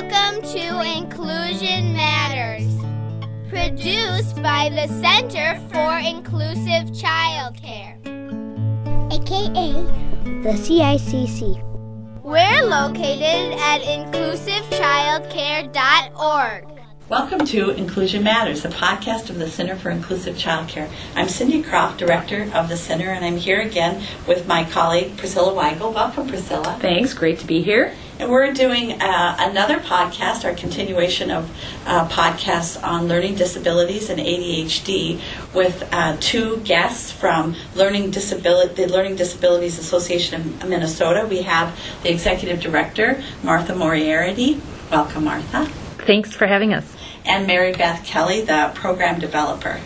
Welcome to Inclusion Matters, produced by the Center for Inclusive Childcare, aka the CICC. We're located at inclusivechildcare.org. Welcome to Inclusion Matters, the podcast of the Center for Inclusive Childcare. I'm Cindy Croft, Director of the Center, and I'm here again with my colleague Priscilla Weigel. Welcome, Priscilla. Thanks, great to be here. And we're doing uh, another podcast, our continuation of uh, podcasts on learning disabilities and ADHD, with uh, two guests from Learning Disability, the Learning Disabilities Association of Minnesota. We have the Executive Director, Martha Moriarty. Welcome, Martha. Thanks for having us and Mary Beth Kelly, the program developer.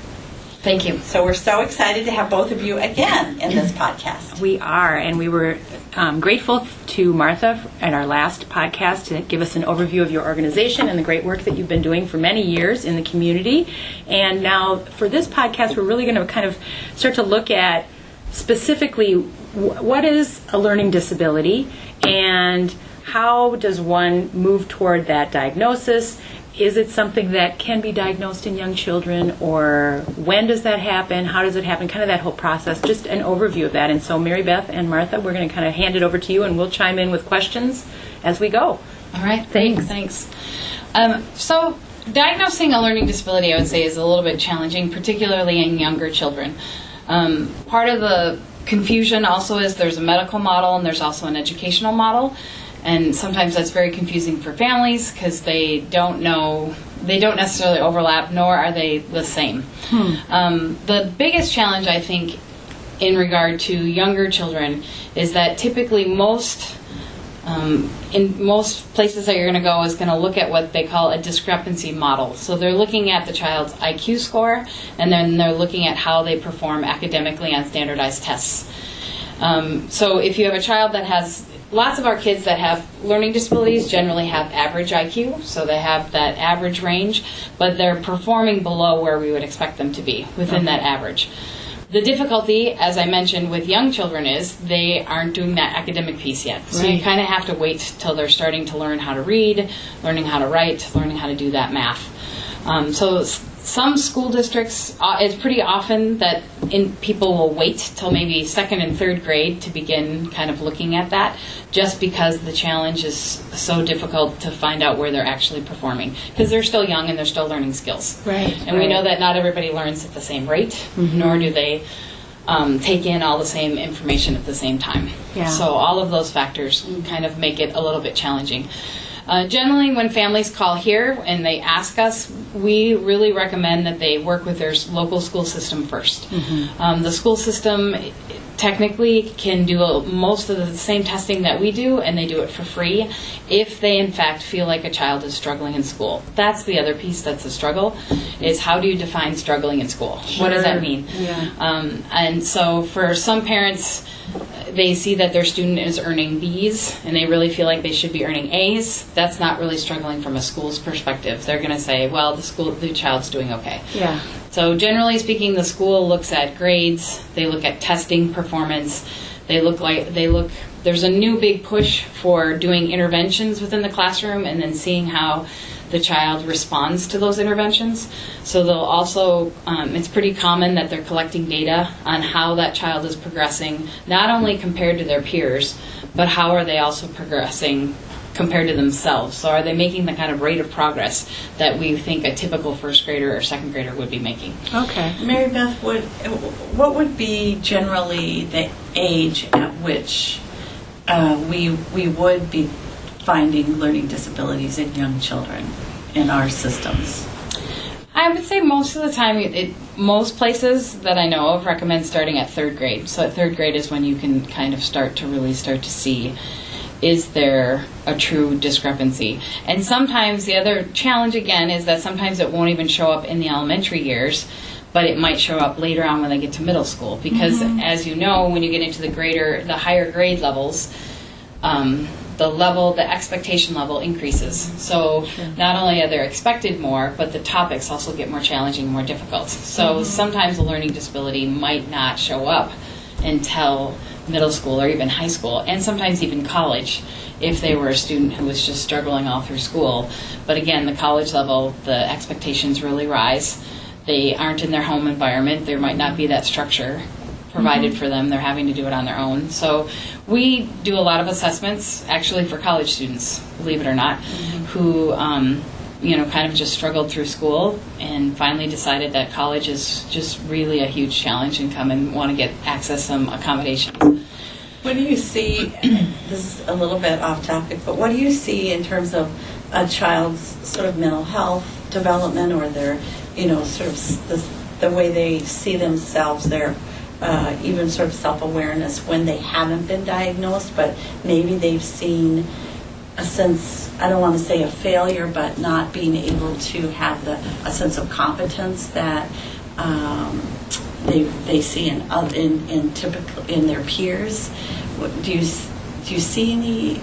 Thank you. So we're so excited to have both of you again in this podcast. We are, and we were um, grateful to Martha at our last podcast to give us an overview of your organization and the great work that you've been doing for many years in the community. And now for this podcast, we're really going to kind of start to look at specifically what is a learning disability and how does one move toward that diagnosis is it something that can be diagnosed in young children or when does that happen how does it happen kind of that whole process just an overview of that. And so mary beth and martha we're going to kind of hand it over to you and we'll chime in with questions as we go. All right thanks. Thanks. Um, so diagnosing a learning disability i would say is a little bit challenging particularly in younger children. Um, part of the confusion also is there's a medical model and there's also an educational model and sometimes that's very confusing for families because they don't know they don't necessarily overlap nor are they the same hmm. um, the biggest challenge i think in regard to younger children is that typically most um, in most places that you're going to go is going to look at what they call a discrepancy model. So they're looking at the child's IQ score, and then they're looking at how they perform academically on standardized tests. Um, so if you have a child that has lots of our kids that have learning disabilities generally have average IQ, so they have that average range, but they're performing below where we would expect them to be within that average. The difficulty, as I mentioned, with young children is they aren't doing that academic piece yet. So right. you kind of have to wait till they're starting to learn how to read, learning how to write, learning how to do that math. Um, so some school districts, uh, it's pretty often that in, people will wait till maybe second and third grade to begin kind of looking at that, just because the challenge is so difficult to find out where they're actually performing because they're still young and they're still learning skills. Right. And right. we know that not everybody learns at the same rate, mm-hmm. nor do they. Um, take in all the same information at the same time. Yeah. So all of those factors kind of make it a little bit challenging. Uh, generally, when families call here and they ask us, we really recommend that they work with their local school system 1st mm-hmm. um, the school system technically can do a, most of the same testing that we do, and they do it for free if they, in fact, feel like a child is struggling in school. That's the other piece that's a struggle, is how do you define struggling in school? Sure. What does that mean? Yeah. Um, and so for some parents, they see that their student is earning B's and they really feel like they should be earning A's, that's not really struggling from a school's perspective. They're going to say, well, the school, the child's doing okay. Yeah. So generally speaking, the school looks at grades, they look at testing performance, they look like they look. There's a new big push for doing interventions within the classroom and then seeing how the child responds to those interventions. So they'll also, um, it's pretty common that they're collecting data on how that child is progressing, not only compared to their peers, but how are they also progressing compared to themselves. So are they making the kind of rate of progress that we think a typical first grader or second grader would be making? Okay. Mary Beth, would, what would be generally the age at which uh, we, we would be finding learning disabilities in young children in our systems? I would say most of the time, it, most places that I know of recommend starting at third grade. So at third grade is when you can kind of start to really start to see is there a true discrepancy? And sometimes the other challenge again is that sometimes it won't even show up in the elementary years, but it might show up later on when they get to middle school. Because mm-hmm. as you know, when you get into the greater, the higher grade levels, um, the level, the expectation level increases. So sure. not only are they expected more, but the topics also get more challenging, more difficult. So mm-hmm. sometimes a learning disability might not show up until middle school or even high school, and sometimes even college if they were a student who was just struggling all through school. But again, the college level, the expectations really rise. They aren't in their home environment, there might not be that structure provided for them. They're having to do it on their own. So we do a lot of assessments, actually for college students, believe it or not, who um, you know kind of just struggled through school and finally decided that college is just really a huge challenge and come and want to get access some accommodations. What do you see? This is a little bit off topic, but what do you see in terms of a child's sort of mental health development, or their, you know, sort of the, the way they see themselves, their uh, even sort of self-awareness when they haven't been diagnosed, but maybe they've seen a sense. I don't want to say a failure, but not being able to have the a sense of competence that. Um, they, they see in, in, in typical, in their peers. Do you, do you see any,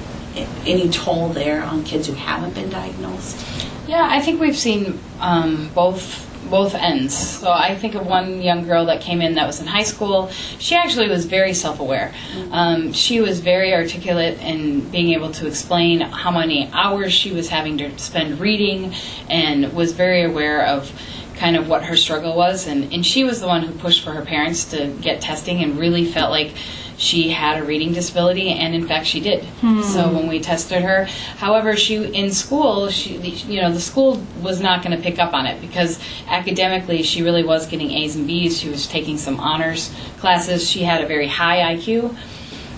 any toll there on kids who haven't been diagnosed? Yeah, I think we've seen um, both both ends. So I think of one young girl that came in that was in high school. She actually was very self-aware. Um, she was very articulate in being able to explain how many hours she was having to spend reading, and was very aware of kind of what her struggle was. And, and she was the one who pushed for her parents to get testing and really felt like she had a reading disability and in fact she did hmm. so when we tested her however she in school she you know the school was not going to pick up on it because academically she really was getting a's and b's she was taking some honors classes she had a very high iq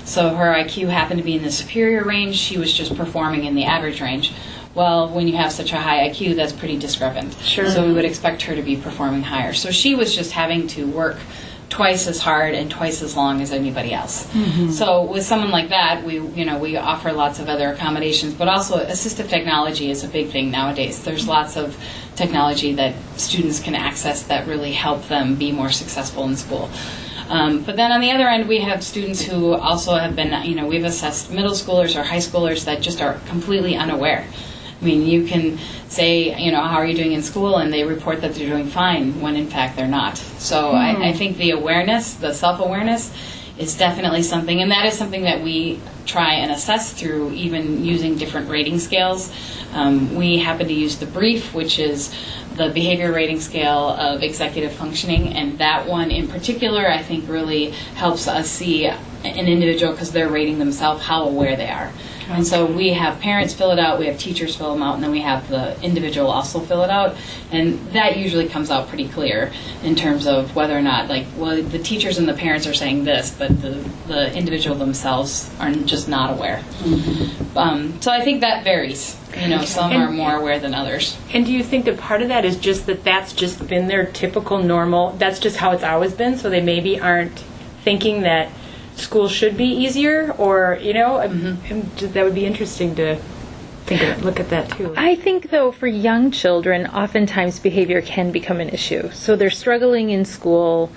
so her IQ happened to be in the superior range. She was just performing in the average range. Well, when you have such a high IQ, that's pretty discrepant. Sure. So we would expect her to be performing higher. So she was just having to work twice as hard and twice as long as anybody else. So with someone like that, we you know we offer lots of other accommodations, but also assistive technology is a big thing nowadays. There's lots of technology that students can access that really help them be more successful in school. Um, but then on the other end, we have students who also have been, you know, we've assessed middle schoolers or high schoolers that just are completely unaware. I mean, you can say, you know, how are you doing in school, and they report that they're doing fine when in fact they're not. So I, I think the awareness, the self awareness, is definitely something, and that is something that we try and assess through even using different rating scales. Um, we happen to use the brief, which is the behavior rating scale of executive functioning, and that one in particular, I think, really helps us see an individual because they're rating themselves how aware they are. And so we have parents fill it out, we have teachers fill them out, and then we have the individual also fill it out. And that usually comes out pretty clear in terms of whether or not, like, well, the teachers and the parents are saying this, but the, the individual themselves are just not aware. Um, so I think that varies. You know, some And- are more aware than others. And do you think that part of that is just that that's just been their typical normal, that's just how it's always been, so they maybe aren't thinking that school should be easier, or, you know, um, that would be interesting to think of, look at that too. I think, though, for young children, oftentimes behavior can become an issue. So they're struggling in school,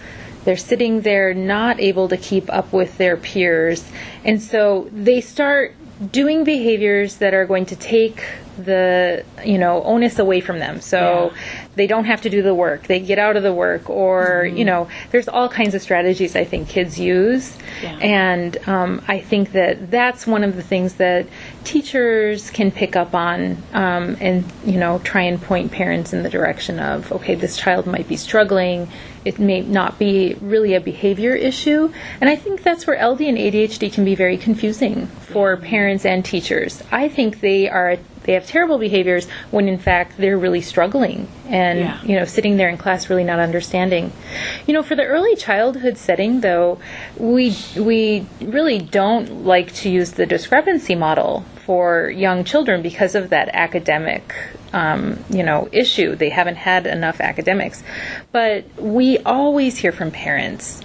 they're sitting there not able to keep up with their peers, and so they start doing behaviors that are going to take the you know onus away from them so they don't have to do the work they get out of the work or you know there's all kinds of strategies i think kids use Yeah. and um, I think that that's one of the things that teachers can pick up on um, and, you know, try and point parents in the direction of, okay, this child might be struggling. It may not be really a behavior issue. And I think that's where LD and ADHD can be very confusing for parents and teachers. I think they are. They have terrible behaviors when in fact they're really struggling and Yeah. you know sitting there in class really not understanding. You know, for the early childhood setting though, we we really don't like to use the discrepancy model for young children because of that academic um, you know issue. They haven't had enough academics, but we always hear from parents.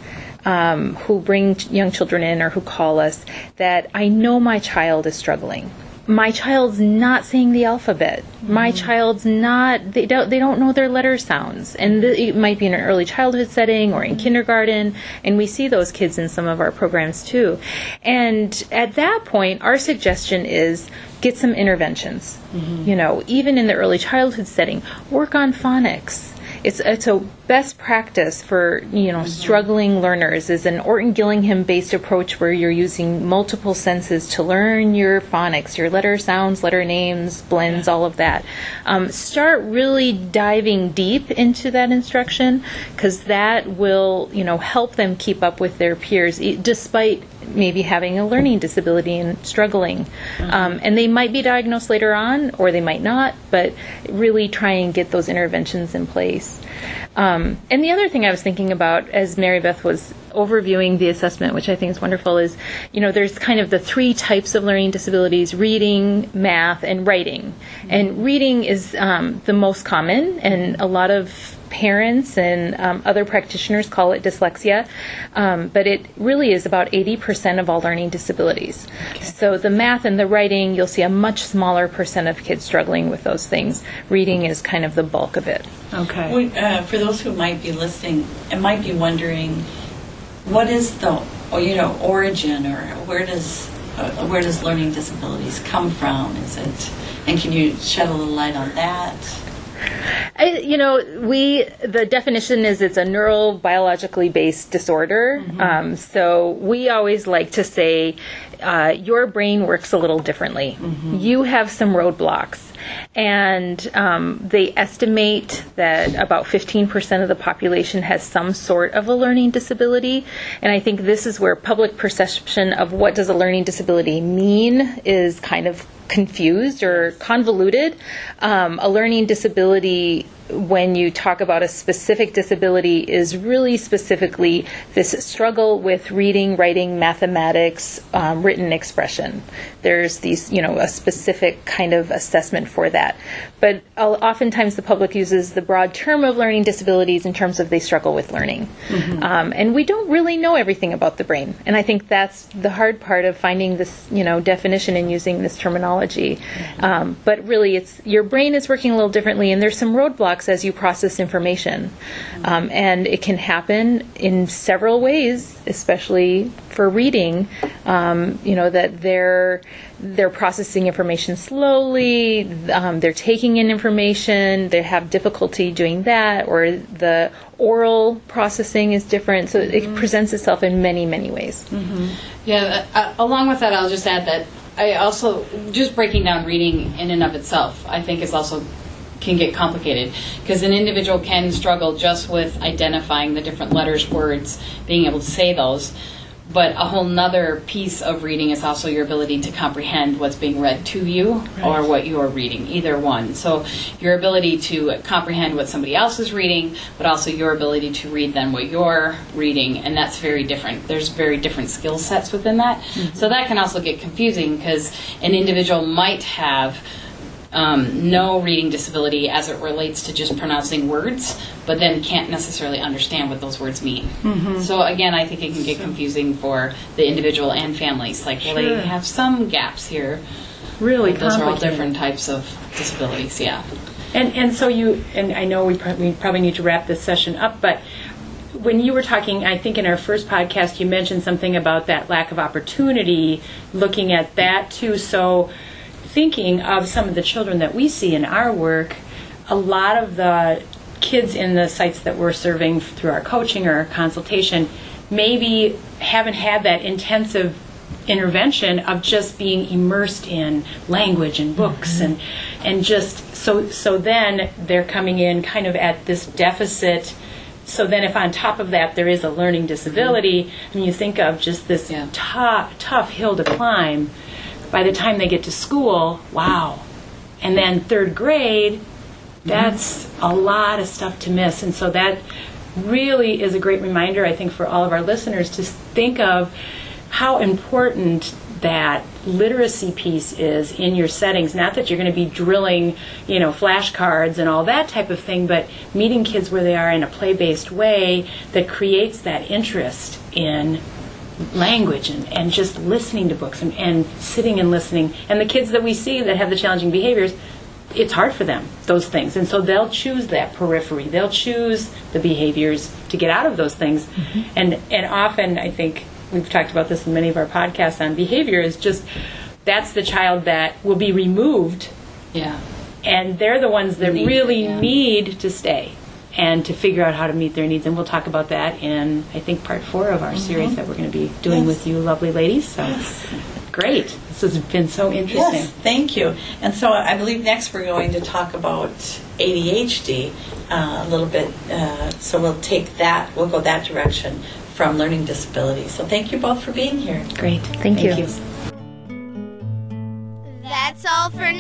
Um, who bring young children in or who call us that I know my child is struggling my child's not saying the alphabet. My mm. child's not they don't they don't know their letter sounds. And th- it might be in an early childhood setting or in mm. kindergarten and we see those kids in some of our programs too. And at that point our suggestion is get some interventions. Mm-hmm. You know, even in the early childhood setting, work on phonics. It's it's a best practice for you know struggling learners is an Orton Gillingham based approach where you're using multiple senses to learn your phonics, your letter sounds, letter names, blends, all of that. Um, start really diving deep into that instruction because that will you know help them keep up with their peers e- despite maybe having a learning disability and struggling. Um, and they might be diagnosed later on, or they might not, but really try and get those interventions in place. Um, Um, and the other thing I was thinking about as Mary Beth was overviewing the assessment, which I think is wonderful, is you know there's kind of the three types of learning disabilities: reading, math, and writing. And reading is um, the most common, and a lot of parents and um, other practitioners call it dyslexia, um, but it really is about 80% of all learning disabilities. So the math and the writing, you'll see a much smaller percent of kids struggling with those things. Reading is kind of the bulk of it. Okay. We- uh, for those who might be listening and might be wondering, what is the you know origin or where does uh, where does learning disabilities come from? Is it and can you shed a little light on that? I, you know, we the definition is it's a neurobiologically based disorder. Um, so we always like to say uh, your brain works a little differently. You have some roadblocks. And um, they estimate that about 15% of the population has some sort of a learning disability. And I think this is where public perception of what does a learning disability mean is kind of confused or convoluted. Um, a learning disability, when you talk about a specific disability, is really specifically this struggle with reading, writing, mathematics, um, written expression. There's these, you know, a specific kind of assessment for that. But oftentimes the public uses the broad term of learning disabilities in terms of they struggle with learning. Um, and we don't really know everything about the brain. And I think that's the hard part of finding this, you know, definition and using this terminology. Um, but really, it's your brain is working a little differently, and there's some roadblocks as you process information. Um, and it can happen in several ways, especially for reading. Um, you know that they're they're processing information slowly. Um, they're taking in information. They have difficulty doing that, or the oral processing is different. So it presents itself in many many ways. Yeah, uh, along with that, I'll just add that I also, just breaking down reading in and of itself, I think is also can get complicated because an individual can struggle just with identifying the different letters, words, being able to say those. But a whole nother piece of reading is also your ability to comprehend what's being read to you or what you are reading, either one. So your ability to comprehend what somebody else is reading, but also your ability to read then what you're reading, and that's very different. There's very different skill sets within that. Mm-hmm. So that can also get confusing because an individual might have um, no reading disability as it relates to just pronouncing words, but then can't necessarily understand what those words mean. So again, I think it can get confusing for the individual and families. Like, well, Sure. they have some gaps here. really Those are all different types of disabilities. Yeah. And and so you and I know we we probably need to wrap this session up, but when you were talking, I think in our first podcast, you mentioned something about that lack of opportunity, looking at that too. So, thinking of some of the children that we see in our work, a lot of the kids in the sites that we're serving through our coaching or our consultation maybe haven't had that intensive intervention of just being immersed in language and books mm-hmm. and and just so so then they're coming in kind of at this deficit. So then if on top of that there is a learning disability mm-hmm. and you think of just this Yeah. tough tough hill to climb by the time they get to school wow. And then third grade that's a lot of stuff to miss. And so that really is a great reminder i think for all of our listeners to think of how important that literacy piece is in your settings. Not that you're going to be drilling you know flashcards and all that type of thing but meeting kids where they are in a play-based way that creates that interest in language and, and just listening to books and, and sitting and listening. And the kids that we see that have the challenging behaviors, it's hard for them, those things. And so they'll choose that periphery. They'll choose the behaviors to get out of those things. Mm-hmm. And, and often, I think we've talked about this in many of our podcasts on behavior, is just that's the child that will be removed Yeah. and they're the ones that Need, really yeah. need to stay and to figure out how to meet their needs. And we'll talk about that in, I think, part four of our series that we're going to be doing Yes. with you, lovely ladies. So great. This has been so interesting. Yes, thank you. And so I believe next we're going to talk about ADHD uh, a little bit. Uh, so we'll take that, we'll go that direction from learning disabilities. So thank you both for being here. Great. Thank you. That's all for now.